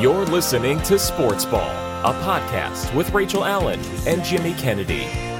You're listening to Sports Ball, a podcast with Rachel Allen and Jimmy Kennedy.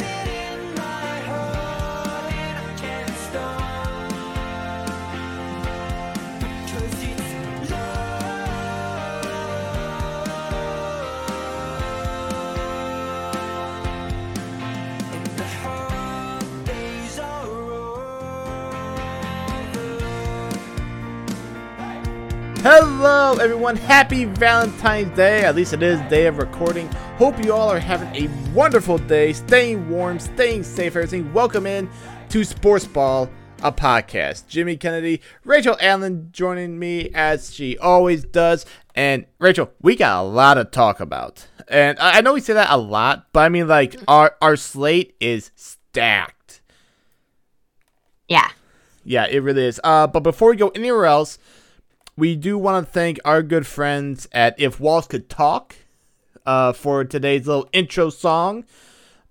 Everyone. Happy Valentine's Day. At least it is day of recording. Hope you all are having a wonderful day, staying warm, staying safe, everything. Welcome in to Sports Ball, a podcast. Jimmy Kennedy, Rachel Allen joining me as she always does. And Rachel, we got a lot to talk about. And I know we say that a lot, but I mean, like, our, our slate is stacked. Yeah. Yeah, it really is. Uh, but before we go anywhere else, we do want to thank our good friends at If Walls Could Talk uh, for today's little intro song.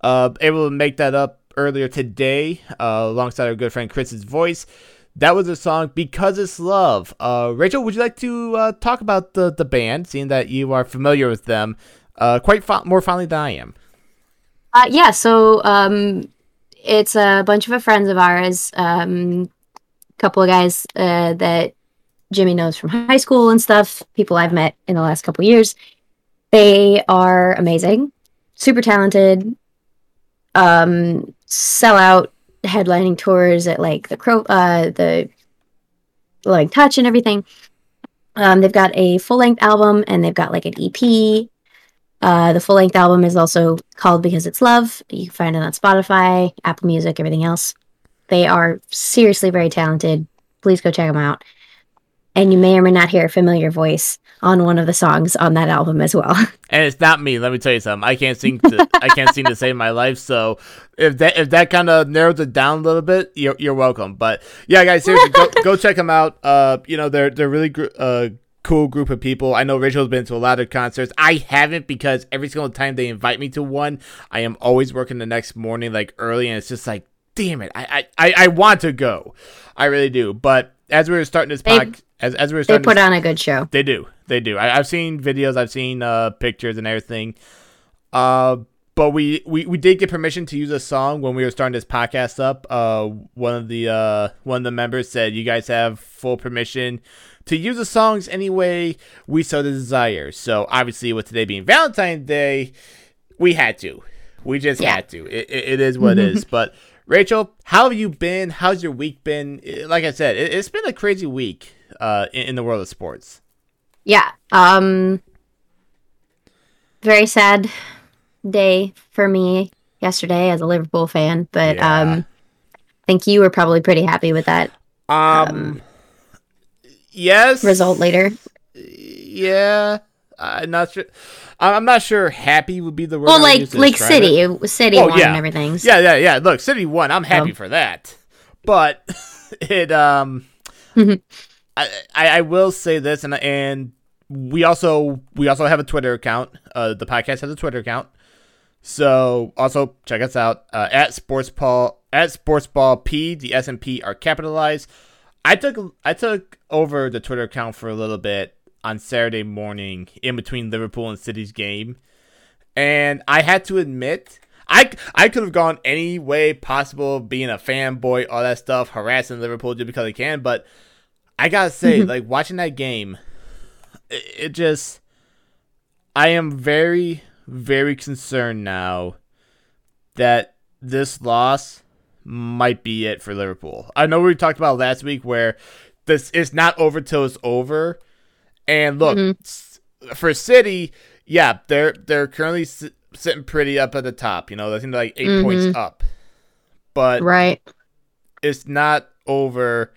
Uh, able to make that up earlier today uh, alongside our good friend Chris's voice. That was a song Because It's Love. Uh, Rachel, would you like to uh, talk about the, the band, seeing that you are familiar with them uh, quite fo- more fondly than I am? Uh, yeah, so um, it's a bunch of friends of ours, um, couple of guys uh, that Jimmy knows from high school and stuff, people I've met in the last couple years. They are amazing, super talented, um, sell out headlining tours at like the Crow, uh, the like Touch and everything. Um, they've got a full length album and they've got like an EP uh, the full length album is also called Because It's Love. You can find it on Spotify, Apple Music, everything else. They are seriously very talented. Please go check them out. And you may or may not hear a familiar voice on one of the songs on that album as well. And it's not me. Let me tell you something. I can't sing. To, I can't sing to save my life. So if that if that kind of narrows it down a little bit, you're, you're welcome. But yeah, guys, seriously, go, go check them out. Uh, you know they're they're really gr- uh cool group of people. I know Rachel's been to a lot of concerts. I haven't because every single time they invite me to one, I am always working the next morning like early, and it's just like, damn it, I I, I, I want to go, I really do. But as we were starting this podcast, as as we were they put this, on a good show. they do. They do. I, I've seen videos. I've seen uh, pictures and everything. Uh, but we, we we did get permission to use a song when we were starting this podcast up. Uh, one of the uh one of the members said you guys have full permission to use the songs any way we so desire. So obviously, with today being Valentine's Day, we had to. We just Yeah. had to. It, it, it is what it is. But Rachel, how have you been? How's your week been? Like I said, it, it's been a crazy week uh, in, in the world of sports. Yeah. Um very sad day for me yesterday as a Liverpool fan, but Yeah. um I think you were probably pretty happy with that Um, yes. result later. Yeah. I'm not sure. I'm not sure. Happy would be the word. Well, like like City, it. City Oh, won yeah. and everything. Yeah, yeah, yeah. Look, City won. I'm happy Oh. for that. But it um, Mhm. I, I will say this, and and we also we also have a Twitter account. Uh, the podcast has a Twitter account. So also check us out uh, at sportsball at sportsball p. The S and P are capitalized. I took I took over the Twitter account for a little bit on Saturday morning in between Liverpool and City's game, and I had to admit I I could have gone any way possible, being a fanboy, all that stuff, harassing Liverpool just because I can, but I gotta say, like watching that game, it, it just I am very very concerned now that this loss might be it for Liverpool. I know we talked about last week where this is not over till it's over. And look, Mhm. for City, yeah, they're they're currently s- sitting pretty up at the top. You know, they seem like 8 points up. But Right. it's not over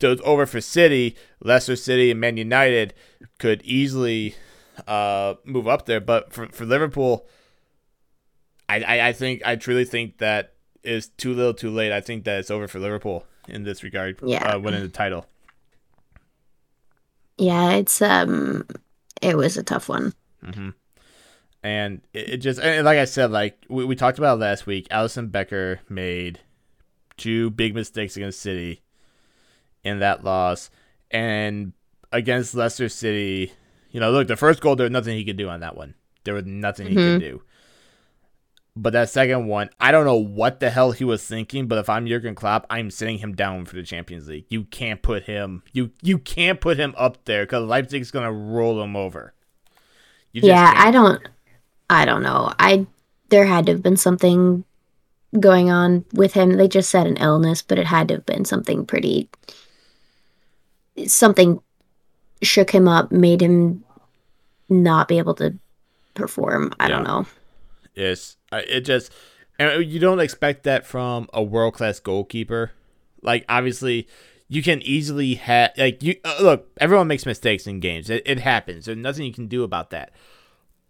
it's over for City. Leicester City and Man United could easily uh, move up there, but for for Liverpool, I, I I think I truly think that is too little, too late. I think that it's over for Liverpool in this regard. Yeah. uh, winning the title. Yeah, it's um it was a tough one. hmm And it, it just and like I said, like we, we talked about last week, Alisson Becker made two big mistakes against City in that loss, and against Leicester City, You know, look, the first goal, there was nothing he could do on that one. There was nothing he could mm-hmm. do. But that second one, I don't know what the hell he was thinking. But if I'm Jurgen Klopp, I'm sitting him down for the Champions League. You can't put him. You you can't put him up there because Leipzig's gonna roll him over. Yeah, can't. I don't I don't know. I there had to have been something going on with him. They just said an illness, but it had to have been something pretty something shook him up, made him not be able to perform. I don't know. I- it just and you don't expect that from a world class goalkeeper. Like obviously, you can easily have like you uh, look. Everyone makes mistakes in games. It, it happens. There's nothing you can do about that.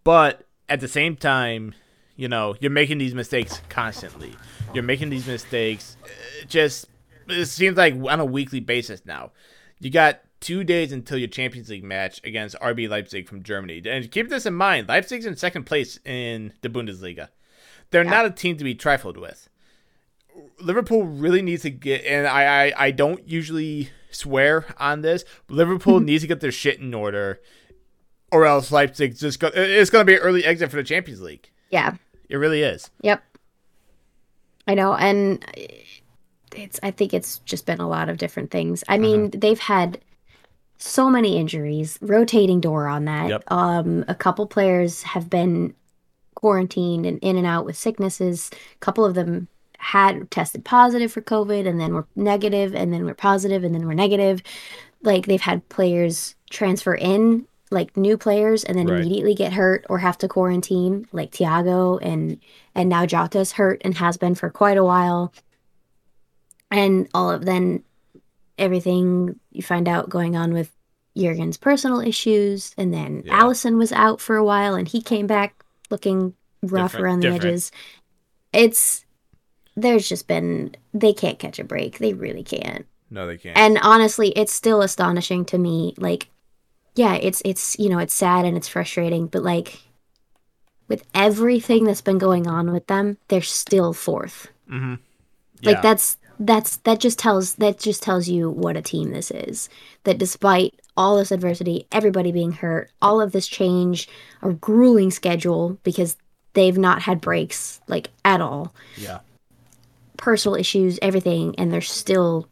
But at the same time, you know you're making these mistakes constantly. You're making these mistakes. uh, Just it seems like on a weekly basis now. You got two days until your Champions League match against RB Leipzig from Germany. And keep this in mind: Leipzig's in second place in the Bundesliga. They're not a team to be trifled with. Liverpool really needs to get, and I, I, I don't usually swear on this. But Liverpool needs to get their shit in order, or else Leipzig just go, it's going to be an early exit for the Champions League. Yeah. It really is. Yep. I know, and it's. I think it's just been a lot of different things. I mean, Mm-hmm. they've had so many injuries, rotating door on that. Yep. Um, a couple players have been quarantined and in and out with sicknesses. A couple of them had tested positive for COVID, and then were negative, and then were positive, and then were negative. Like they've had players transfer in, like new players, and then Right. immediately get hurt or have to quarantine, like Thiago and and now Jota's hurt and has been for quite a while. And all of then everything you find out going on with Jurgen's personal issues, and then Yeah. Alisson was out for a while, and he came back looking rough Different- around the different. edges. It's there's just been they can't catch a break. They really can't. No, they can't. And honestly, it's still astonishing to me. Like, yeah, it's it's you know it's sad and it's frustrating, but like with everything that's been going on with them, they're still fourth. mm-hmm. Like that's that's that just tells that just tells you what a team this is. That despite all this adversity, everybody being hurt, all of this change, a grueling schedule because they've not had breaks like at all yeah. personal issues, everything, and they're still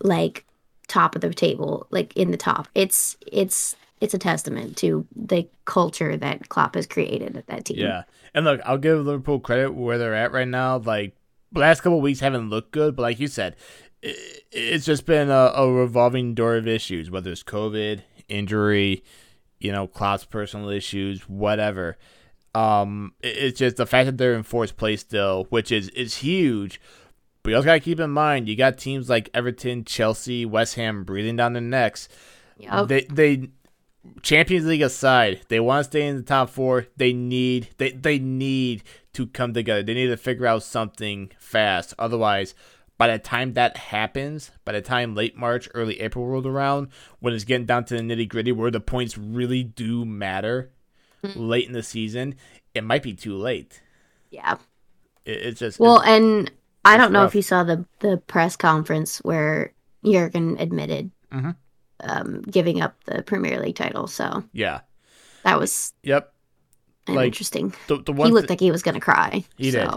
like top of the table, like in the top. It's it's it's a testament to the culture that Klopp has created at that team. Yeah, and look, I'll give Liverpool credit where they're at right now. Like last couple of weeks haven't looked good, but like you said, it's just been a, a revolving door of issues, whether it's COVID, injury, you know, Klopp's personal issues, whatever. Um, it- it's just the fact that they're in fourth place still, which is is huge. But you also gotta keep in mind, you got teams like Everton, Chelsea, West Ham breathing down their necks. Yep. They they Champions League aside, they want to stay in the top four. They need they they need to come together. They need to figure out something fast. Otherwise, by the time that happens, by the time late March, early April rolled around, when it's getting down to the nitty gritty, where the points really do matter, late in the season, it might be too late. yeah. It, it's just Well, it's- and I don't know rough. if you saw the the press conference where Jurgen admitted Mhm. um, giving up the Premier League title. So yeah, that was yep. Like, interesting. The the one He looked thi- like he was gonna cry. He did.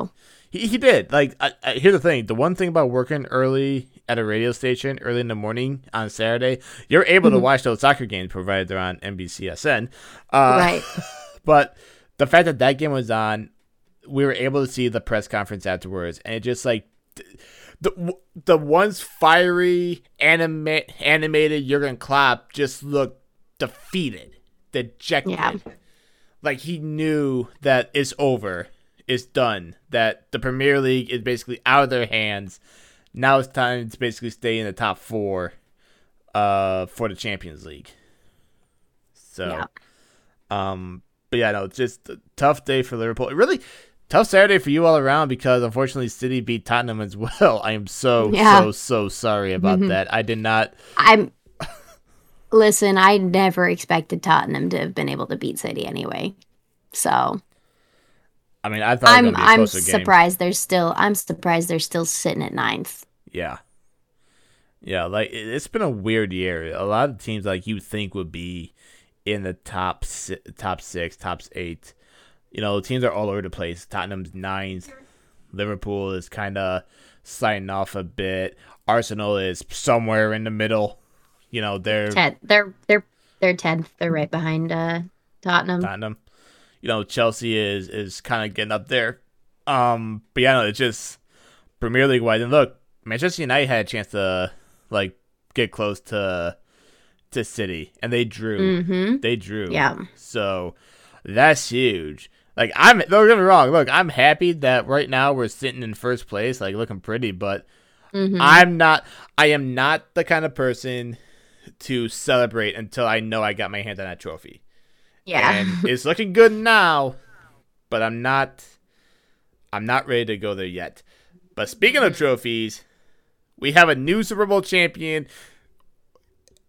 He, he did. Like, I, I, here's the thing: the one thing about working early at a radio station early in the morning on Saturday, you're able to watch those soccer games provided they're on NBCSN. Uh, Right. But the fact that that game was on, we were able to see the press conference afterwards, and it just like th- the the once fiery anima- animated Jurgen Klopp just looked defeated, dejected. Yeah. Like he knew that it's over, it's done. That the Premier League is basically out of their hands. Now it's time to basically stay in the top four, uh, for the Champions League. So. Yeah. Um, but yeah, no, it's just a tough day for Liverpool. Really tough Saturday for you all around because unfortunately City beat Tottenham as well. I am so Yeah. so so sorry about that. I did not. I'm. Listen, I never expected Tottenham to have been able to beat City anyway. So I mean, I thought I'm gonna be a I'm closer game. surprised they're still I'm surprised they're still sitting at ninth. Yeah, yeah. Like it- it's been a weird year. A lot of teams like you think would be in the top si- top six, top eight. You know, teams are all over the place. Tottenham's ninth. Liverpool is kind of sliding off a bit. Arsenal is somewhere in the middle. You know, they're Ten, they're they're they're tenth. They're right behind uh, Tottenham. Tottenham. You know, Chelsea is is kind of getting up there. Um, but yeah, no, it's just Premier League wise. And look, Manchester United had a chance to like get close to to City, and they drew. Mm-hmm. They drew. Yeah. So that's huge. Like I'm don't get me wrong. Look, I'm happy that right now we're sitting in first place, like looking pretty, but Mm-hmm. I'm not I am not the kind of person to celebrate until I know I got my hand on that trophy. Yeah. And it's looking good now, but I'm not I'm not ready to go there yet. But speaking of trophies, we have a new Super Bowl champion.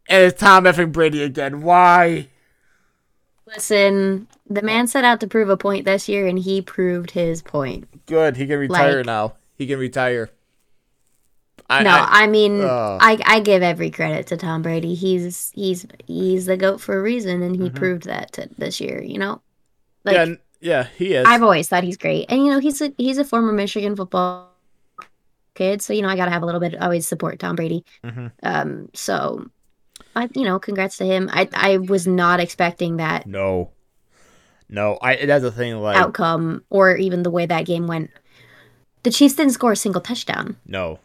And it's Tom effing Brady again. Why? Listen, the man set out to prove a point this year, and he proved his point. Good. He can retire Like- now. He can retire. I, no, I- I, mean, Ugh. I, I give every credit to Tom Brady. He's he's he's the goat for a reason, and he proved that to, this year. You know, like yeah, yeah, he is. I've always thought he's great, and you know, he's a he's a former Michigan football kid, so you know, I gotta have a little bit. Always support Tom Brady. Mhm. Um, so I, you know, congrats to him. I I was not expecting that No. No, I that's the thing like outcome, or even the way that game went. The Chiefs didn't score a single touchdown. no.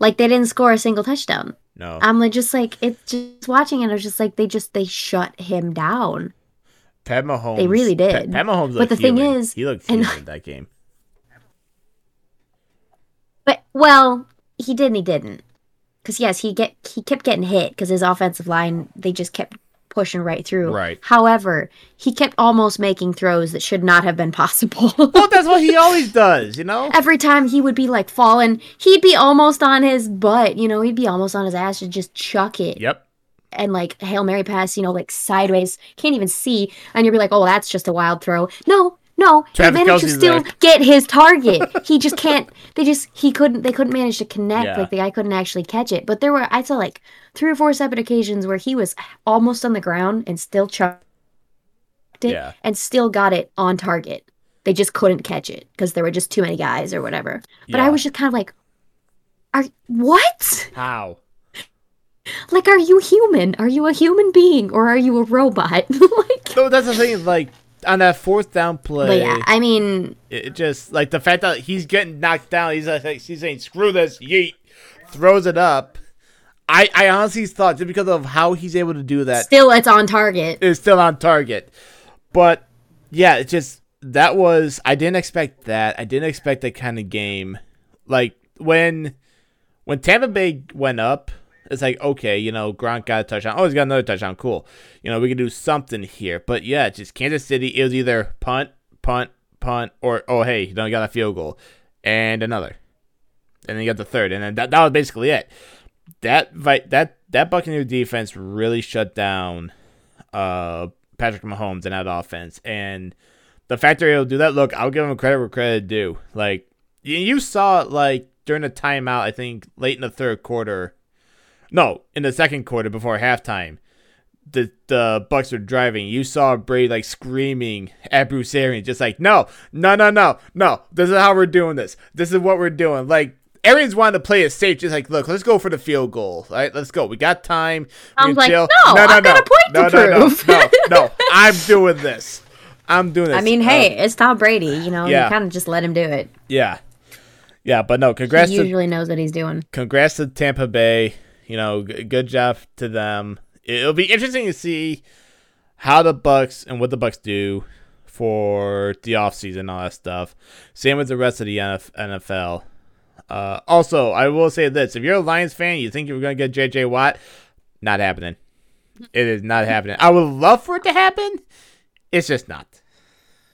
Like they didn't score a single touchdown. No. I'm like just like it's just watching it. I was just like they just they shut him down. Pat Mahomes. They really did. Pat Mahomes But the thing is- he looked human in that game. But well, he did and he didn't. Because yes, he get he kept getting hit because his offensive line they just kept pushing right through. Right. However, he kept almost making throws that should not have been possible. Well, that's what he always does, you know. Every time he would be like falling, he'd be almost on his butt. You know, he'd be almost on his ass to just chuck it. Yep. and like hail mary pass, you know, like sideways, can't even see, and you'll be like, oh, that's just a wild throw. No, no, Travis he managed to still there. get his target. he just can't. They just he couldn't. They couldn't manage to connect. Yeah. Like the guy couldn't actually catch it. But there were I saw like three or four separate occasions where he was almost on the ground and still chucked it Yeah. and still got it on target. They just couldn't catch it because there were just too many guys or whatever. But I was just kind of like, are what? How? Like, are you human? Are you a human being or are you a robot? like, No, that's the thing. Like on that fourth down play, but yeah, I mean, it just like the fact that he's getting knocked down. He's like he's saying, "Screw this!" Yeet, throws it up. I I honestly thought just because of how he's able to do that, still it's on target. It's still on target. But yeah, it just that was I didn't expect that. I didn't expect that kind of game. Like when when Tampa Bay went up, it's like okay, you know, Gronk got a touchdown. Oh, he's got another touchdown. Cool. You know, we can do something here. But yeah, just Kansas City. It was either punt, punt, punt, or oh hey, you know, you got a field goal and another, and then you got the third, and then that, that was basically it. That that that Buccaneer defense really shut down uh Patrick Mahomes and that offense. And the fact they're able to do that, look, I'll give him credit where credit due. Like you, saw like during the timeout, I think late in the third quarter. No, in the second quarter before halftime. The the Bucs were driving. You saw Brady like screaming at Bruce Arians, just like, no, no, no, no, no. This is how we're doing this. This is what we're doing. Like Arians wanted to play it safe, just like, look, let's go for the field goal. All right, let's go. We got time. I'm like, chill. no, I've got a point no, to no, no, prove. No, no, I'm doing this. I'm doing this. I mean, hey, um, it's Tom Brady. You know, yeah. you kind of just let him do it. yeah, yeah, but no, congrats he to usually knows what he's doing. congrats to Tampa Bay. You know, g- good job to them. It'll be interesting to see how the Bucs and what the Bucs do for the offseason and all that stuff. Same with the rest of the NF- NFL. Uh, also, I will say this: if you're a Lions fan, you think you're going to get JJ Watt, not happening. It is not happening. I would love for it to happen. It's just not.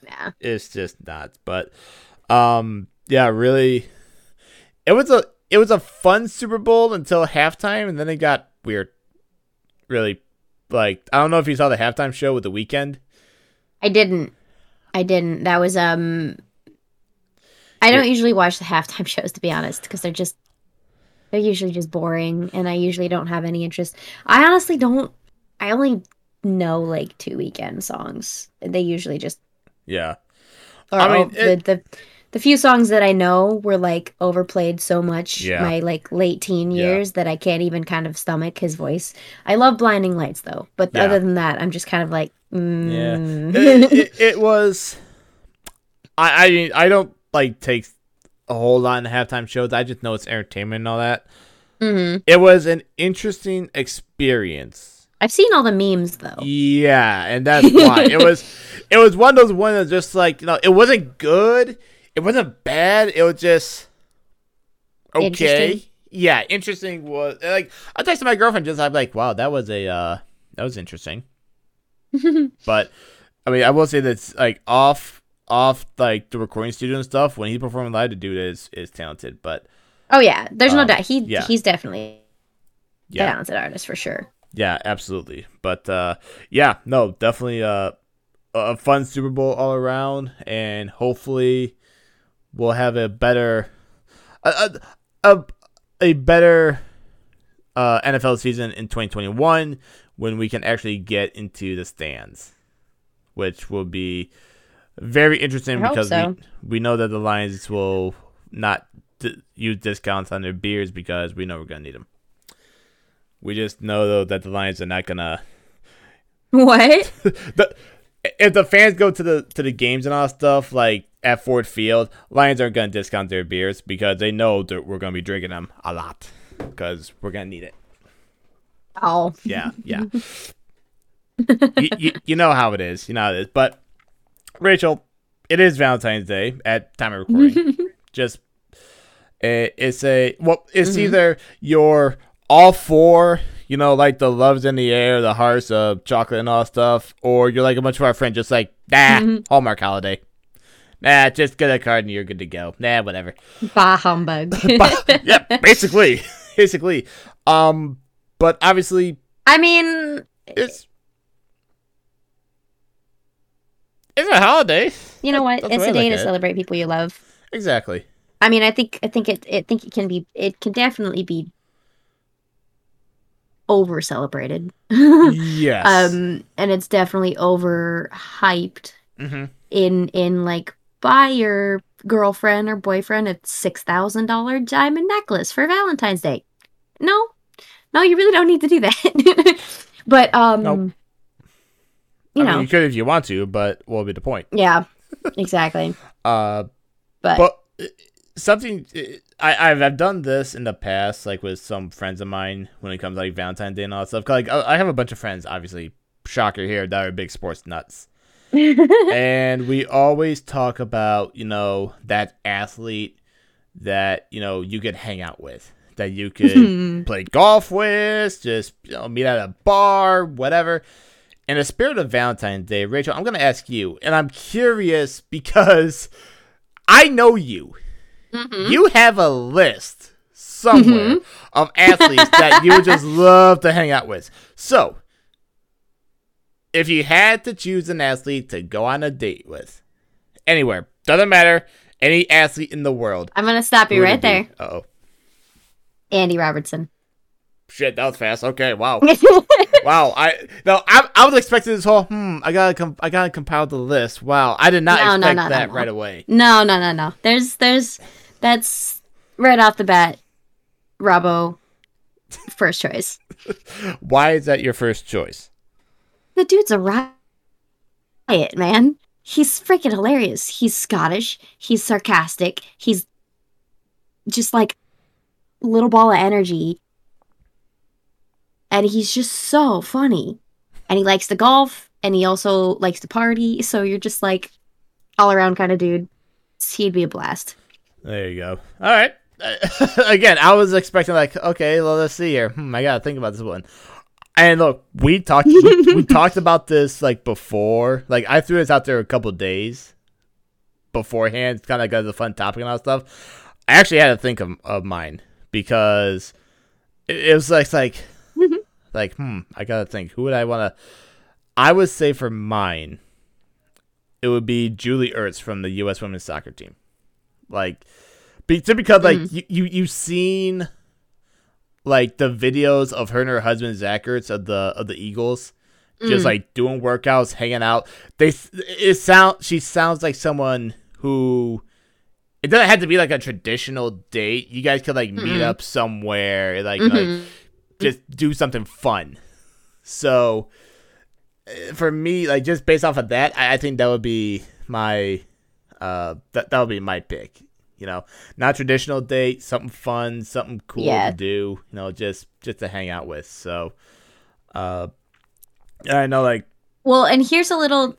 Yeah. It's just not. But um yeah, really it was a it was a fun Super Bowl until halftime and then it got weird. Really like I don't know if you saw the halftime show with the Weeknd. I didn't. I didn't. That was um. I don't usually watch the halftime shows to be honest, because they're just they're usually just boring, and I usually don't have any interest. I honestly don't. I only know like two Weeknd songs. They usually just Yeah. I mean, oh, it- the the few songs that I know were like overplayed so much Yeah. my like late teen Yeah. years that I can't even kind of stomach his voice. I love Blinding Lights though, but Yeah. other than that, I'm just kind of like, Yeah. mm. it, it, it was. I, I I don't like take a whole lot in the halftime shows. I just know it's entertainment and all that. Mhm. It was an interesting experience. I've seen all the memes though. Yeah, and that's why it was. It was one of those ones that's just like you know, it wasn't good. It wasn't bad. It was just okay. Interesting. Yeah, interesting was like I texted my girlfriend just I'm like, wow, that was a uh that was interesting. but I mean, I will say that's like off off like the recording studio and stuff. When he's performing live, the dude is is talented. But Oh yeah, there's no Um, doubt. He yeah. he's definitely a yeah, talented artist for sure. Yeah, absolutely. But uh yeah, no, definitely uh, a fun Super Bowl all around and hopefully we'll have a better a a, a, better uh NFL season in 2021 when we can actually get into the stands, which will be very interesting because so. we, we know that the Lions will not d- use discounts on their beers because we know we're going to need them. We just know though that the Lions are not gonna. What? The, if the fans go to the to the games and all that stuff like at Ford Field, Lions aren't gonna discount their beers because they know that we're gonna be drinking them a lot because we're gonna need it. Oh, Yeah, yeah. you, you, you know how it is. You know how it is. But Rachel, it is Valentine's Day at time of recording. Just it, it's a well, it's mm-hmm. either you're all for you know like the loves in the air, the hearts of chocolate and all that stuff, or you're like a bunch of our friends, just like nah, Hallmark holiday. Nah, just get a card and you're good to go. Nah, whatever. bah humbug. yeah, basically, basically. Um, but obviously I mean, it's it's a holiday. you know what? That's It's a day look to it. celebrate people you love. Exactly. I mean, I think I think it I think it can be it can definitely be over celebrated. Yes. um and it's definitely over hyped hmm in in like buy your girlfriend or boyfriend a six thousand dollar diamond necklace for Valentine's Day. No, no, you really don't need to do that. but um, Nope. you I know, mean, you could if you want to, but what would be the point? yeah, exactly. Uh, But, but something I I've, I've done this in the past, like with some friends of mine when it comes to, like Valentine's Day and all that stuff. Like I I have a bunch of friends, obviously, shocker here, that are big sports nuts. and we always talk about you know that athlete that you know you could hang out with that you could play golf with just you know meet at a bar whatever in the spirit of valentine's day rachel i'm going to ask you and i'm curious because i know you Mhm. you have a list somewhere of athletes that you would just love to hang out with so if you had to choose an athlete to go on a date with, anywhere, doesn't matter, any athlete in the world. I'm gonna stop you right there, Uh-oh. Andy Robertson. Shit, that was fast. Okay, wow. wow. I no, I, I was expecting this whole hmm, I gotta com- I gotta compile the list. Wow. I did not No, expect no, no, that right away. No, no, no, no. There's, there's, that's right off the bat. Robbo, first choice. Why is that your first choice? The dude's a riot, man. He's freaking hilarious. He's Scottish. He's sarcastic. He's just like little ball of energy. And he's just so funny. And he likes to golf and he also likes to party. So you're just like all around kind of dude. He'd be a blast. There you go. All right. Again, I was expecting like, okay, well, let's see here. Hmm, I gotta think about this one. And look, we talked we, we talked about this like before. Like I threw this out there a couple days beforehand, kind of got the fun topic and all that stuff. I actually had to think of, of mine because it, it was like like like hmm, I gotta think. Who would I want to? I would say for mine, it would be Julie Ertz from the U.S. Women's Soccer Team. Like, be, just because like you, you you've seen like the videos of her and her husband Zach Ertz of the of the Eagles just Mm. like doing workouts, hanging out. They it sound she sounds like someone who it doesn't have to be like a traditional date. You guys could like meet Mm-mm. up somewhere, like like Mhm. just do something fun. So uh, for me, like just based off of that, I, I think that would be my uh that that would be my pick. You know, not traditional date, something fun, something cool Yeah. to do. You know, just just to hang out with. So, uh, I know like Well, and here's a little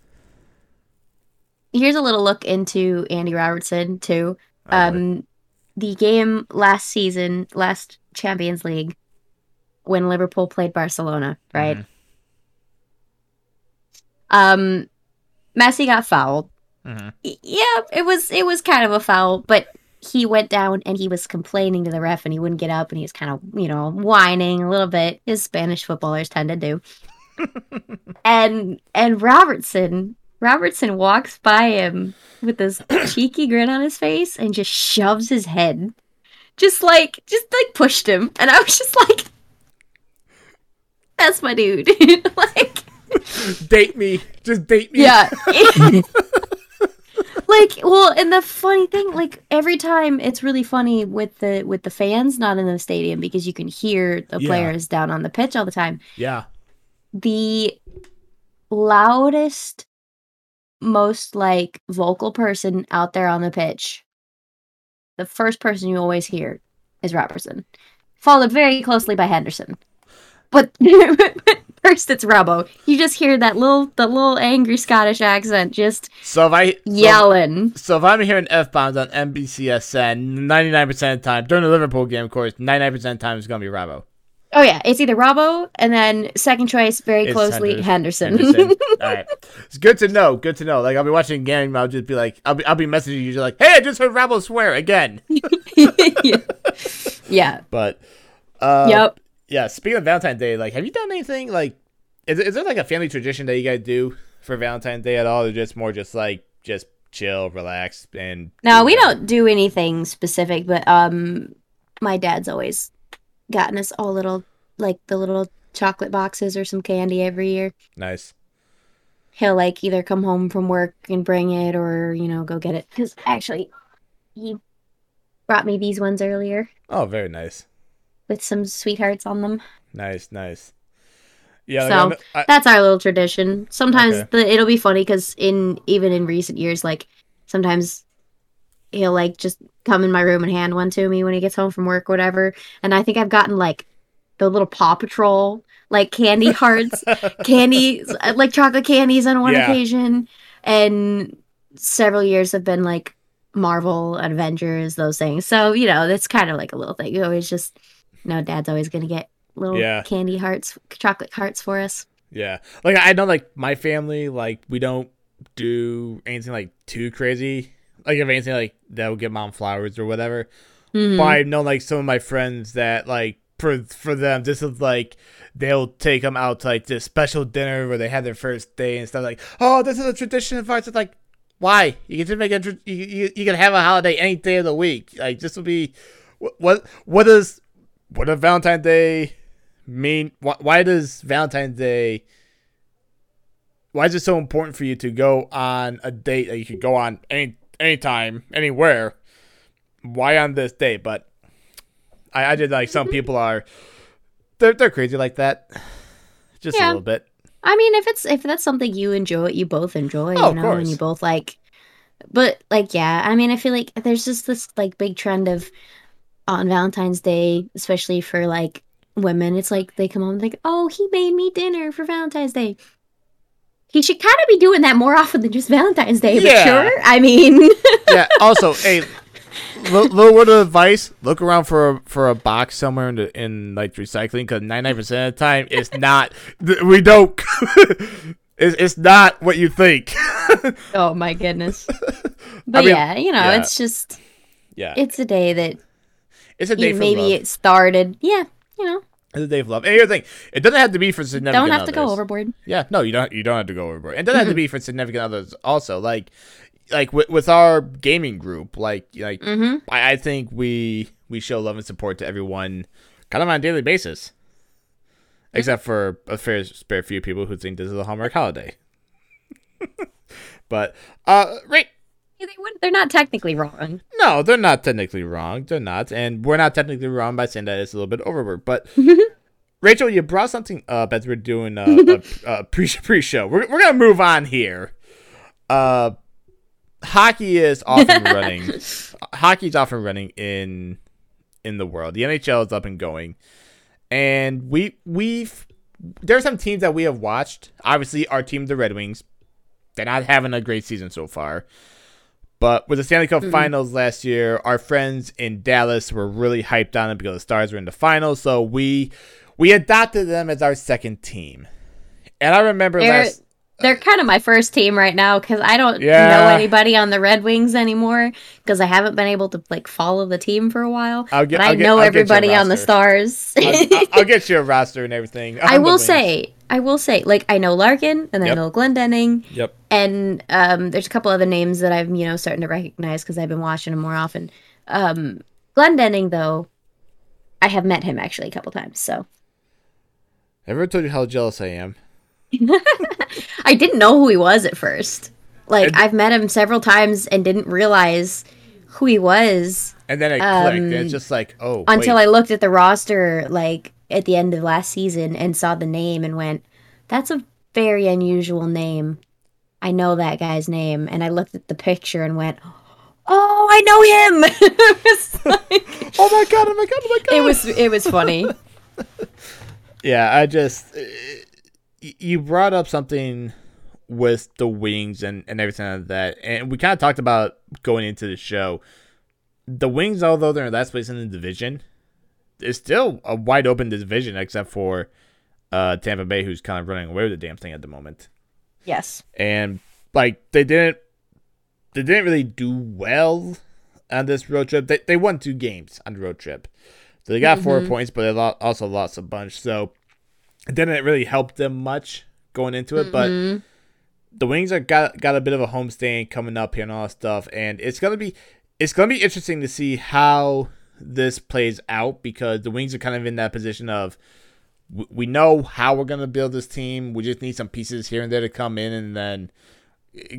here's a little look into Andy Robertson too. Um the game last season, last Champions League when Liverpool played Barcelona, right? Mhm. Um Messi got fouled. Mhm. Yeah, it was it was kind of a foul, but he went down and he was complaining to the ref and he wouldn't get up and he was kind of, you know, whining a little bit as Spanish footballers tend to do. and and Robertson Robertson walks by him with this cheeky grin on his face and just shoves his head. Just like just like pushed him. And I was just like That's my dude. like date me, just date me. yeah. Like, well, and the funny thing, like every time it's really funny with the with the fans not in the stadium because you can hear the Yeah. players down on the pitch all the time. yeah, The loudest most like vocal person out there on the pitch. The first person you always hear is Robertson, followed very closely by Henderson. But first it's Robbo. You just hear that little that little angry Scottish accent just So if I yelling. So if I'm hearing f bombs on NBCSN, ninety nine percent of the time during the Liverpool game, of course, ninety nine percent of the time it's gonna be Robbo. Oh yeah, it's either Robbo and then second choice very It's closely Henderson. Henderson. All right, it's good to know. Good to know. Like I'll be watching a game, I'll just be like, I'll be, I'll be messaging you, just like, hey, I just heard Robbo swear again. yeah. yeah. But, uh, Yep. Yeah. Speaking of Valentine's Day, like, have you done anything like? Is, is there like a family tradition that you guys do for Valentine's Day at all, or just more just like just chill, relax, and No, we don't do anything specific, but um my dad's always gotten us all little like the little chocolate boxes or some candy every year. Nice. He'll like either come home from work and bring it or, you know, go get it. Cuz actually he brought me these ones earlier Oh, very nice. With some sweethearts on them. Nice, nice. Yeah, So, I'm- I, That's our little tradition. Sometimes Okay. the, it'll be funny because in even in recent years, like sometimes he'll like just come in my room and hand one to me when he gets home from work, or whatever. And I think I've gotten like the little Paw Patrol like candy hearts, candy uh, like chocolate candies on one Yeah. occasion, and several years have been like Marvel Avengers, those things. So you know, it's kind of like a little thing. You always just, know, Dad's always gonna get little Yeah. candy hearts, chocolate hearts for us. Yeah. Like I know like my family, like we don't do anything like too crazy. Like if anything like that will give mom flowers or whatever. Mhm. But I know like some of my friends that like for for them this is like they'll take them out to like this special dinner where they had their first day and stuff like oh this is a tradition of ours. It's like why you can just make a you, you, you can have a holiday any day of the week like this will be what what what does what does Valentine's Day mean why, why does Valentine's Day why is it so important for you to go on a date that you could go on any anytime, anywhere? Why on this date? But I, I did like some people are they're they're crazy like that. Just a little bit. I mean, if it's if that's something you enjoy, you both enjoy, Oh, you know, and you both like. But like, yeah, I mean, I feel like there's just this like big trend of on Valentine's Day, especially for like women. It's like they come home and think, "Oh, he made me dinner for Valentine's Day." He should kind of be doing that more often than just Valentine's Day, but Yeah. sure. I mean, Yeah. Also, hey, little, little word of advice: look around for a, for a box somewhere in the, in like recycling because ninety nine percent of the time it's not. We don't. it's it's not what you think. oh my goodness. But mean, yeah, you know, yeah. it's just yeah. it's a day that It's a day you, for maybe love. it started. Yeah, you know, It's a day of love. And here's the thing: it doesn't have to be for significant. don't have to go overboard. Yeah, no, you don't. You don't have to go overboard. It doesn't have to be for significant others. Also, like, like with, with our gaming group, like, like Mm-hmm. I, I think we we show love and support to everyone, kind of on a daily basis. except for a fair spare few people who think this is a Hallmark holiday. but uh, right. They would, they're not technically wrong. No, they're not technically wrong. They're not, and we're not technically wrong by saying that it's a little bit overworked. But Rachel, you brought something up as we're doing a, a, a pre show. We're we're gonna move on here. Uh, hockey is often running. Hockey's off and running in in the world. The NHL is up and going, and we we've there are some teams that we have watched. Obviously, our team, the Red Wings, they're not having a great season so far. But with the Stanley Cup mm-hmm. Finals last year, our friends in Dallas were really hyped on it because the Stars were in the finals. So we we adopted them as our second team. And I remember they're, last they're kind of my first team right now because I don't yeah. know anybody on the Red Wings anymore because I haven't been able to like follow the team for a while. I'll get, but I'll I know get, everybody on the Stars. I'll, I'll, get you a roster and everything. I will say I will say, like I know Larkin and yep. I know Glendening. Yep. And um, there's a couple other names that I'm you know starting to recognize because I've been watching them more often. Um, Glendening though, I have met him actually a couple times. So. Ever told you how jealous I am? I didn't know who he was at first. Like and, I've met him several times and didn't realize who he was. And then it um. And it's just like, oh. Until wait. I looked at the roster, like at the end of last season and saw the name and went, that's a very unusual name. I know that guy's name. And I looked at the picture and went, oh, I know him. like, oh my god! Oh my god! Oh my god! It was it was funny. yeah, I just you brought up something with the wings and and everything like that, and we kind of talked about going into the show. The wings, although they're in last place in the division, it's still a wide open division except for uh, Tampa Bay, who's kind of running away with the damn thing at the moment. Yes. And like they didn't, they didn't really do well on this road trip. They they won two games on the road trip, so they got mm-hmm. four points, but they also lost a bunch. So it didn't really help them much going into it. Mm-hmm. But the Wings are got got a bit of a homestand coming up here and all that stuff, and it's gonna be it's gonna be interesting to see how this plays out because the Wings are kind of in that position of we know how we're gonna build this team. We just need some pieces here and there to come in and then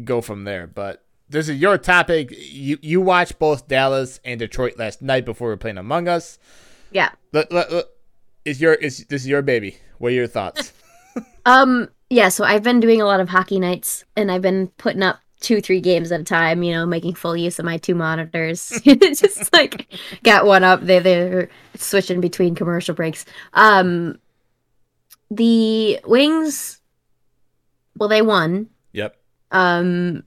go from there. But this is your topic. You you watched both Dallas and Detroit last night before we were playing Among Us. Yeah. Let, let, let, is your is this is your baby? What are your thoughts? um. Yeah. So I've been doing a lot of hockey nights, and I've been putting up two three games at a time you know making full use of my two monitors just like got one up they they're switching between commercial breaks um the wings well they won yep um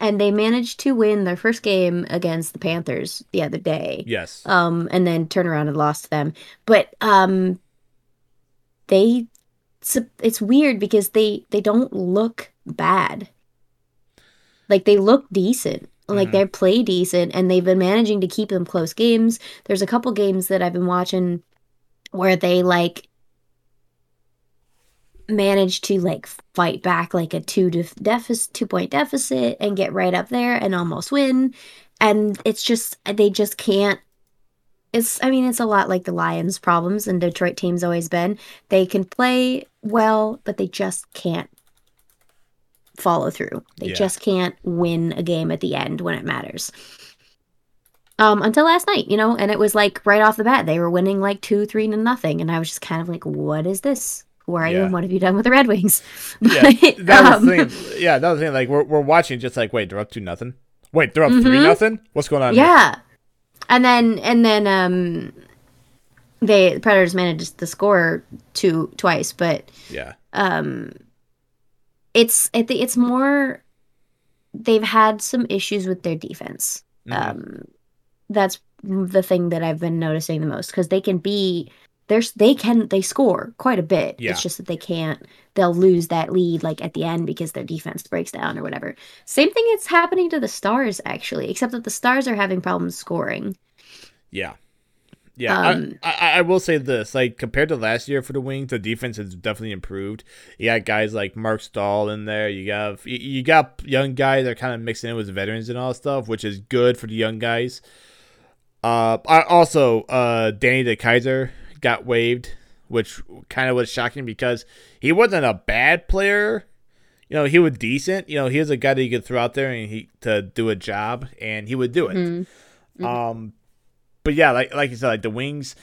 and they managed to win their first game against the panthers the other day yes um and then turn around and lost to them but um they it's weird because they they don't look bad like they look decent. Like mm-hmm. they play decent and they've been managing to keep them close games. There's a couple games that I've been watching where they like manage to like fight back like a two def- deficit two point deficit and get right up there and almost win and it's just they just can't it's i mean it's a lot like the lions problems and detroit teams always been they can play well but they just can't follow through. They yeah. just can't win a game at the end when it matters. Um, until last night, you know, and it was like right off the bat, they were winning like two, three to nothing, and I was just kind of like, "What is this? Who are yeah. you? And what have you done with the Red Wings?" But, yeah, that um, was the thing. Yeah, that was the thing. Like we're we're watching, just like, wait, they're up two nothing. Wait, they're up mm-hmm. three nothing. What's going on? Yeah, here? And then and then um, they the Predators managed to score two twice, but yeah, um, it's I think it's more they've had some issues with their defense. Mm-hmm. Um, that's the thing that I've been noticing the most because they can be there's they can they score quite a bit. Yeah. It's just that they can't they'll lose that lead like at the end because their defense breaks down or whatever. Same thing is happening to the Stars actually, except that the Stars are having problems scoring. Yeah. Yeah, um, I, I, I will say this: like compared to last year for the Wings, the defense has definitely improved. You got guys like Marc Staal in there. You got you got young guys that are kind of mixing in with veterans and all that stuff, which is good for the young guys. Uh, I also uh Danny DeKeyser got waived which kind of was shocking because he wasn't a bad player. You know, he was decent. You know, he was a guy that you could throw out there and he to do a job, and he would do it. Mm-hmm. Um, but yeah, like like you said, like the Wings,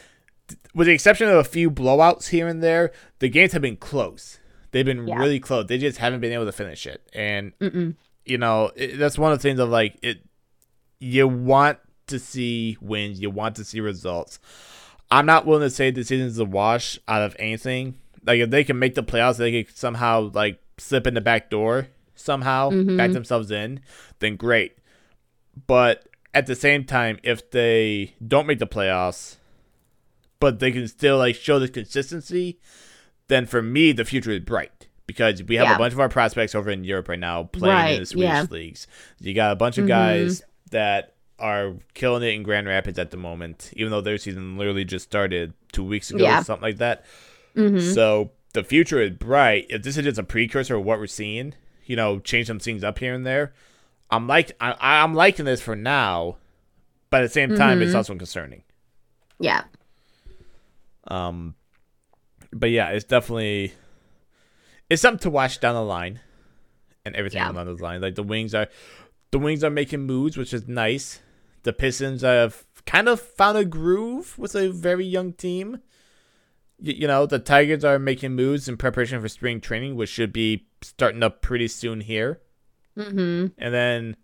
with the exception of a few blowouts here and there, the games have been close. They've been Yeah. really close. They just haven't been able to finish it, and Mm-mm. you know it, that's one of the things of like it. You want to see wins. You want to see results. I'm not willing to say the season's a wash out of anything. Like if they can make the playoffs, they could somehow like slip in the back door somehow, back mm-hmm. themselves in, then great. But at the same time, if they don't make the playoffs, but they can still like show this consistency, then for me the future is bright because we have Yeah. a bunch of our prospects over in Europe right now playing Right, in the Swedish yeah. leagues. You got a bunch of mm-hmm. guys that are killing it in Grand Rapids at the moment, even though their season literally just started two weeks ago, Yeah. or something like that. Mhm. So the future is bright. If this is just a precursor of what we're seeing, you know, change some things up here and there. I'm like I, I'm liking this for now, but at the same time, it's Mhm. also concerning. Yeah. Um, but yeah, it's definitely it's something to watch down the line, and everything Yeah. along those lines. Like the Wings are, the Wings are making moves, which is nice. The Pistons have kind of found a groove with a very young team. Y- you know, the Tigers are making moves in preparation for spring training, which should be starting up pretty soon here. Mm-hmm. And then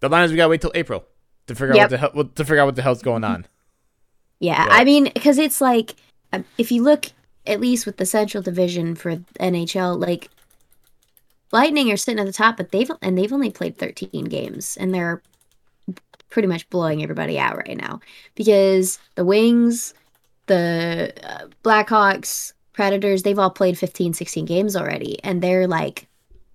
the Lions, we gotta wait till April to figure out what the hell what- to figure out what the hell's going on. Yeah, Yeah. I mean, because it's like, um, if you look at least with the Central Division for NHL, like Lightning are sitting at the top, but they've and they've only played 13 games, and they're pretty much blowing everybody out right now because the Wings, the uh, Blackhawks, Predators, they've all played 15, 16 games already, and they're like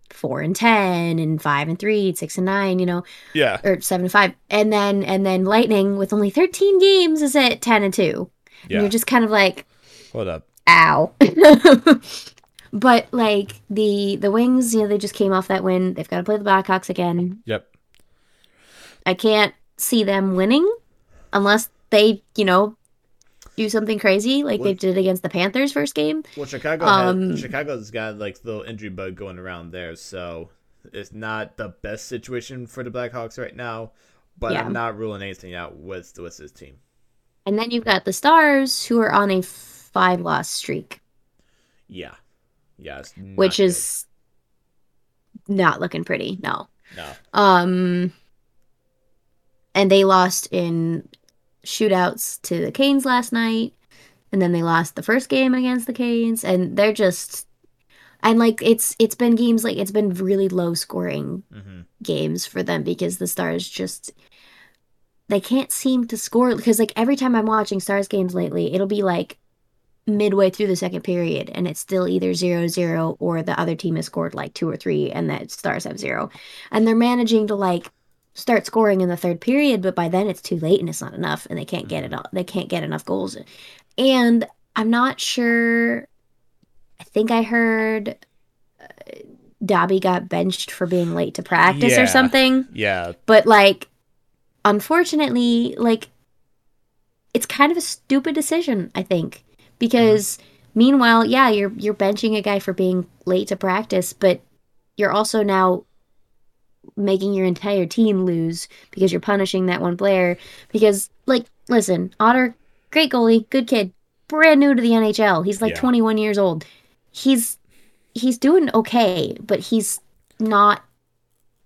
four and 10 and five and three, six and nine, you know Yeah, or seven and five, and then and then Lightning with only thirteen games is at ten and two. And yeah. You're just kind of like, Hold up. ow. but like the the Wings, you know, they just came off that win. They've got to play the Blackhawks again. Yep. I can't see them winning unless they, you know, do something crazy like they did against the Panthers first game. Well, Chicago Um, has, Chicago's got like little injury bug going around there, so it's not the best situation for the Blackhawks right now. But Yeah. I'm not ruling anything out with with this team. And then you've got the Stars who are on a five loss streak, Yeah, yeah, which good. is not looking pretty. No. no. Um, and they lost in shootouts to the Canes last night, and then they lost the first game against the Canes, and they're just and like it's it's been games like it's been really low scoring hmm games for them because the Stars just they can't seem to score. Because like every time I'm watching Stars games lately, it'll be like midway through the second period and it's still either 0-0 or the other team has scored like two or three and the Stars have zero. And they're managing to like start scoring in the third period, but by then it's too late and it's not enough and they can't get it all they can't get enough goals. And I'm not sure I think I heard uh, Dobby got benched for being late to practice Yeah. or something Yeah, but like unfortunately like it's kind of a stupid decision i think because meanwhile yeah you're you're benching a guy for being late to practice but you're also now making your entire team lose because you're punishing that one player because like listen otter great goalie good kid brand new to the nhl he's like Yeah. 21 years old he's he's doing okay but he's not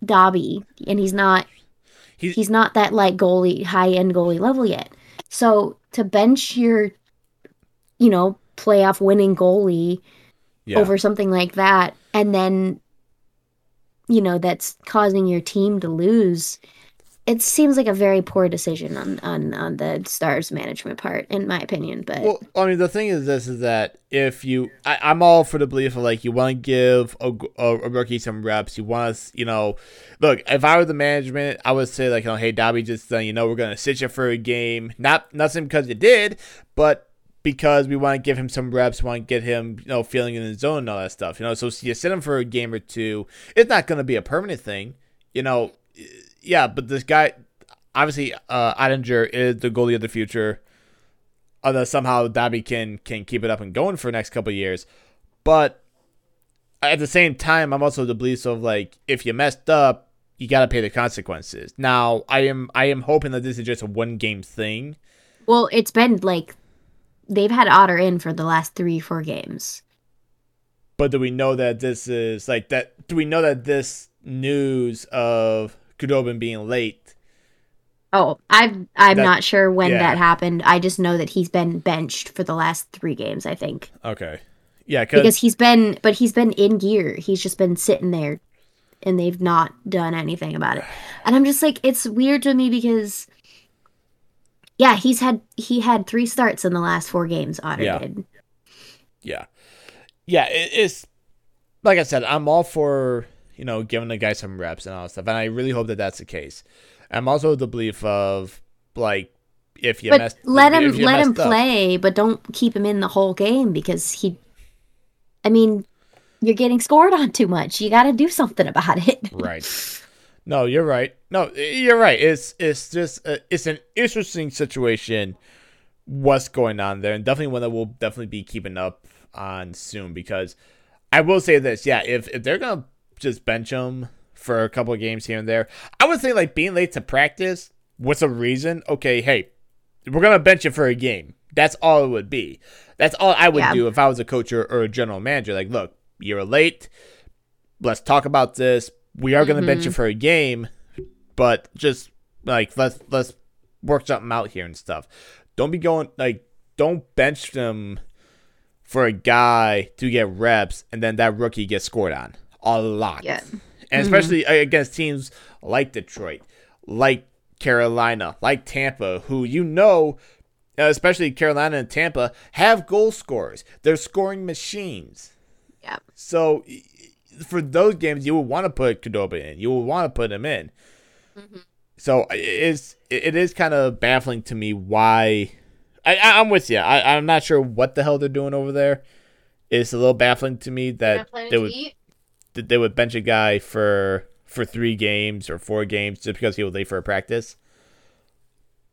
Dobby and he's not He's- he's not that like goalie high end goalie level yet. So to bench your you know playoff winning goalie yeah. over something like that and then you know that's causing your team to lose it seems like a very poor decision on on on the stars management part in my opinion but Well, I mean, the thing is this: is that if you, I, I'm all for the belief of like you want to give a, a, a rookie some reps. You want to, you know, look. If I were the management, I would say like, you know, hey, Dobby, just uh, you know, we're gonna sit you for a game. Not nothing because you did, but because we want to give him some reps, want to get him, you know, feeling in the zone and all that stuff. You know, so you sit him for a game or two. It's not gonna be a permanent thing. You know, yeah, but this guy, obviously, uh, Oettinger is the goalie of the future. Unless somehow Dobby can can keep it up and going for the next couple years. But at the same time, I'm also the belief of like if you messed up, you gotta pay the consequences. Now, I am I am hoping that this is just a one game thing. Well, it's been like they've had Otter in for the last three, four games. But do we know that this is like that? Do we know that this news of Khudobin being late? Oh, I'm I'm That- not sure when yeah. that happened. I just know that he's been benched for the last three games. I think Okay, yeah, because he's been, but he's been in gear. He's just been sitting there, and they've not done anything about it. And I'm just like, it's weird to me because, yeah, he's had he had three starts in the last four games. Otter Yeah. did. Yeah, yeah. It, it's like I said, I'm all for you know giving the guy some reps and all that stuff, and I really hope that that's the case. I'm also the belief of like if you but messed, let him let him messed up- play, but don't keep him in the whole game because he. I mean, you're getting scored on too much. You got to do something about it. Right. No, you're right. No, you're right. It's it's just uh, it's an interesting situation. What's going on there, and definitely one that we'll definitely be keeping up on soon. Because I will say this, yeah, if if they're gonna just bench him for a couple of games here and there, I would say like being late to practice. What's a reason? Okay, hey, we're gonna bench you for a game. That's all it would be. That's all I would Yeah. do if I was a coach or, or a general manager. Like, look, you're late. Let's talk about this. We are gonna bench you for a game, but just like let's let's work something out here and stuff. Don't be going like don't bench them for a guy to get reps and then that rookie gets scored on a lot. Yeah. And especially uh, against teams like Detroit, like Carolina, like Tampa, who you know, uh, especially Carolina and Tampa, have goal scorers. They're scoring machines. Yeah. So for those games, you would want to put Khudobin in. You would want to put him in. So it is it is kind of baffling to me why. I, I- I'm with you. I, I'm not sure what the hell they're doing over there. It's a little baffling to me that they would that they would bench a guy for for three games or four games just because he was late for a practice.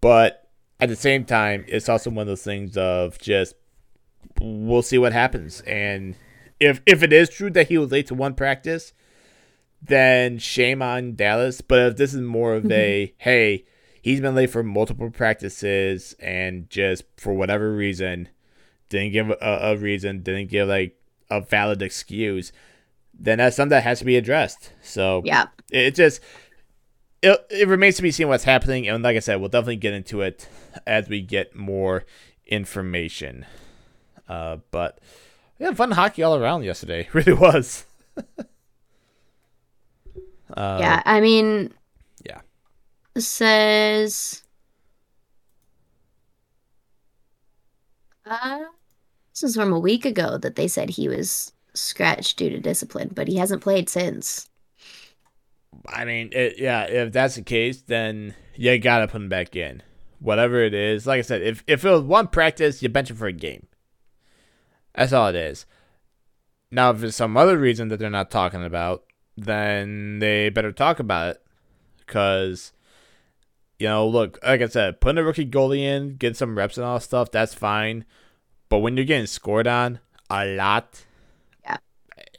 But at the same time, it's also one of those things of just we'll see what happens. And if if it is true that he was late to one practice, then shame on Dallas. But if this is more of a hey, he's been late for multiple practices and just for whatever reason didn't give a, a reason, didn't give like a valid excuse, then that's something that has to be addressed. So Yeah. it it just it, it remains to be seen what's happening and like i said we'll definitely get into it as we get more information uh but yeah fun hockey all around yesterday really was uh yeah. I mean, yeah says uh this is from a week ago that they said he was scratched due to discipline, but he hasn't played since. i mean it, yeah if that's the case then you gotta put him back in whatever it is like i said if, if it was one practice you bench him for a game that's all it is. Now if there's some other reason that they're not talking about then they better talk about it. Because you know look like i said putting a rookie goalie in get some reps and all that stuff that's fine. But when you're getting scored on a lot Yeah.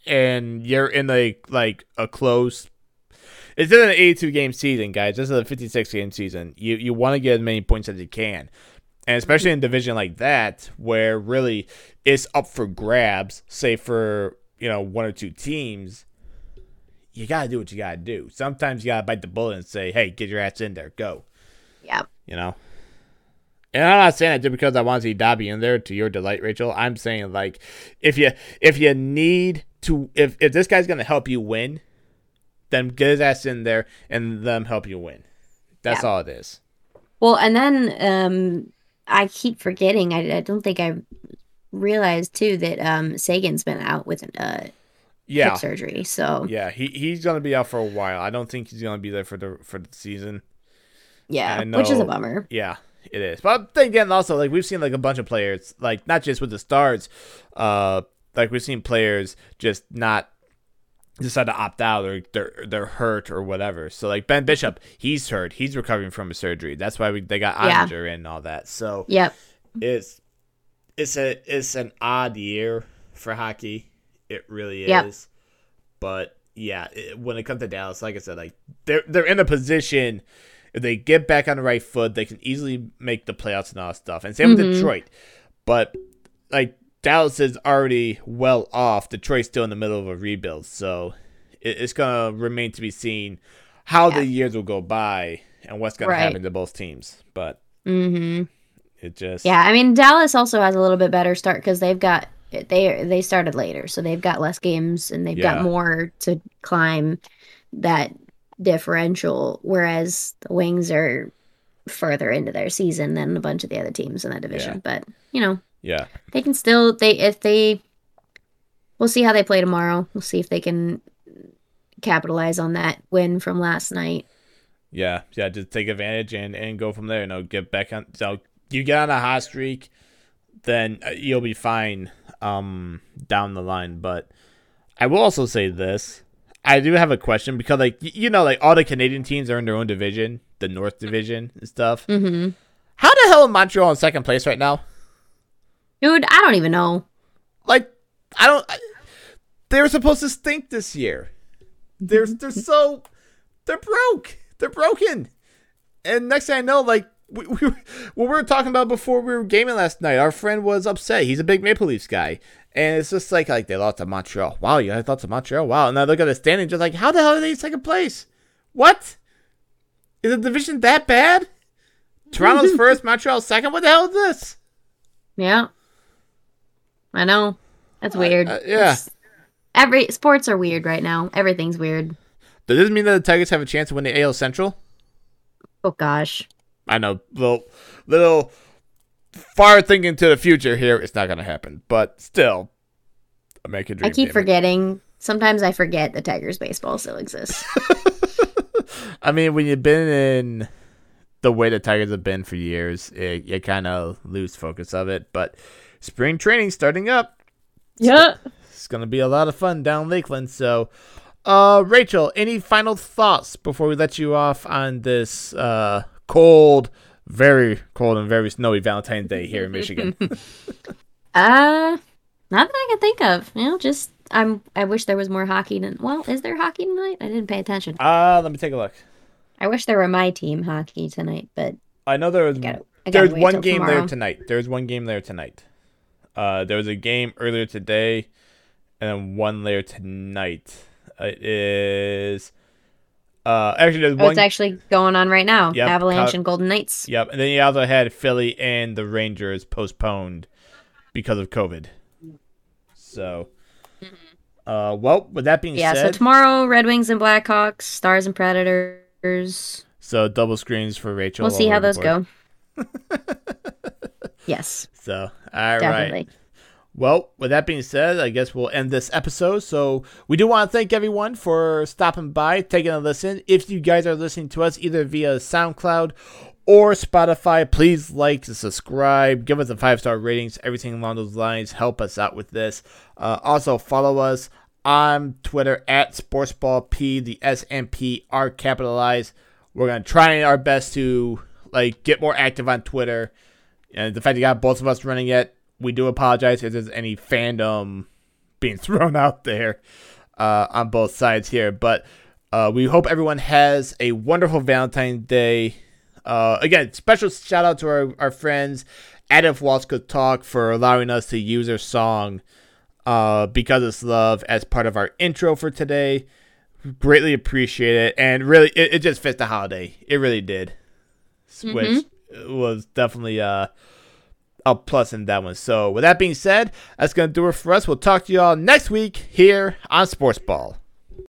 and you're in like like a close it's in an 82 game season guys. This is a 56 game season. You you want to get as many points as you can and especially in a division like that where really it's up for grabs say for you know one or two teams you gotta do what you gotta do. Sometimes you gotta bite the bullet and say hey get your ass in there go. Yeah. you know? And i'm not saying that just because i want to see dobby in there to your delight rachel. I'm saying like if you if you need to if if this guy's gonna help you win then get his ass in there and let him help you win. That's Yeah. all it is. Well, and then um I keep forgetting. I, I don't think I realized too that um Seguin's been out with an uh yeah hip surgery. So yeah he, he's gonna be out for a while i don't think he's gonna be there for the for the season yeah, I which is a bummer. Yeah, it is. But then again, also like we've seen like a bunch of players, like not just with the stars, uh, like we've seen players just not decide to opt out or they're they're hurt or whatever. So like Ben Bishop, he's hurt. He's recovering from a surgery. That's why we, they got Yeah. Oettinger in and all that. So Yep. it's it's a it's an odd year for hockey. It really is. Yep. But yeah, it, when it comes to Dallas, like I said, like they're they're in a position if they get back on the right foot, they can easily make the playoffs and all that stuff. And same with Mhm. Detroit. But like Dallas is already well off. Detroit's still in the middle of a rebuild, so it's gonna remain to be seen how the years will go by and what's gonna Right. happen to both teams. But Mm-hmm. it just Yeah, I mean Dallas also has a little bit better start because they've got they they started later, so they've got less games and they've Yeah. got more to climb that differential. Whereas the Wings are further into their season than a bunch of the other teams in that division. But you know yeah. they can still they if they we'll see how they play tomorrow. We'll see if they can capitalize on that win from last night. Yeah, yeah, just take advantage and, and go from there. You know, get back on. So you get on a hot streak, then uh, you'll be fine um down the line. But I will also say this: I do have a question because, like, you know, like all the Canadian teams are in their own division, the North Division and stuff. Mm-hmm. How the hell is Montreal in second place right now? Dude, I don't even know. Like, I don't. I, they were supposed to stink this year. They're they're so they're broke. They're broken. And next thing I know, like we, we were, what we were talking about before we were gaming last night, our friend was upset. He's a big Maple Leafs guy, and it's just like like they lost to Montreal. Wow, you guys lost to Montreal. Wow, and I look at the standing, just like how the hell are they in second place? What is the division that bad? Toronto's first, Montreal second. What the hell is this? Yeah. I know. That's weird. uh, yeah. It's- every sports are weird right now. Everything's weird. Does this mean that the Tigers have a chance to win the AL Central? Oh gosh. I know, little, little far thinking to the future here. It's not gonna happen, but still, American dream. I keep damn it. forgetting. Sometimes I forget that Tigers baseball still exists. I mean, when you've been in the way the Tigers have been for years, it, you kind of lose focus of it. But spring training starting up. yeah. It's gonna be a lot of fun down Lakeland. So, uh, Rachel, any final thoughts before we let you off on this uh cold, very cold and very snowy Valentine's Day here in Michigan? Uh not that I can think of. You know, just I'm I wish there was more hockey than well, is there hockey tonight? I didn't pay attention. uh, let me take a look. I wish there were my team hockey tonight, but I know there was I gotta I gotta there's one till game there tonight. There's one game there tonight. Uh, there was a game earlier today, and then one later tonight. It is. Uh, actually, there's Oh, one. it's actually going on right now. Yep, Avalanche Cal- and Golden Knights. Yep, and then you also had Philly and the Rangers postponed because of COVID. So, uh, well, with that being Mm-hmm. Yeah, so tomorrow Red Wings and Blackhawks, Stars and Predators. so double screens for Rachel. We'll see how those board. go. yes, So, all right. definitely. Well, with that being said, I guess we'll end this episode. So, we do want to thank everyone for stopping by, taking a listen. If you guys are listening to us either via SoundCloud or Spotify, please like, subscribe, give us a five star ratings, everything along those lines. Help us out with this. Uh, also, follow us on Twitter at SportsballP. The S and P are capitalized. We're gonna try our best to like get more active on Twitter. And the fact you got both of us running it, we do apologize if there's any fandom being thrown out there uh, on both sides here. But uh, we hope everyone has a wonderful Valentine's Day. Uh, again, special shout out to our, our friends at If Waltz Could Talk for allowing us to use their song uh, Because It's Love as part of our intro for today. Greatly appreciate it. And really, it, it just fits the holiday. It really did. Which was definitely uh, a plus in that one. So, with that being said, that's going to do it for us. We'll talk to you all next week here on Sports Ball.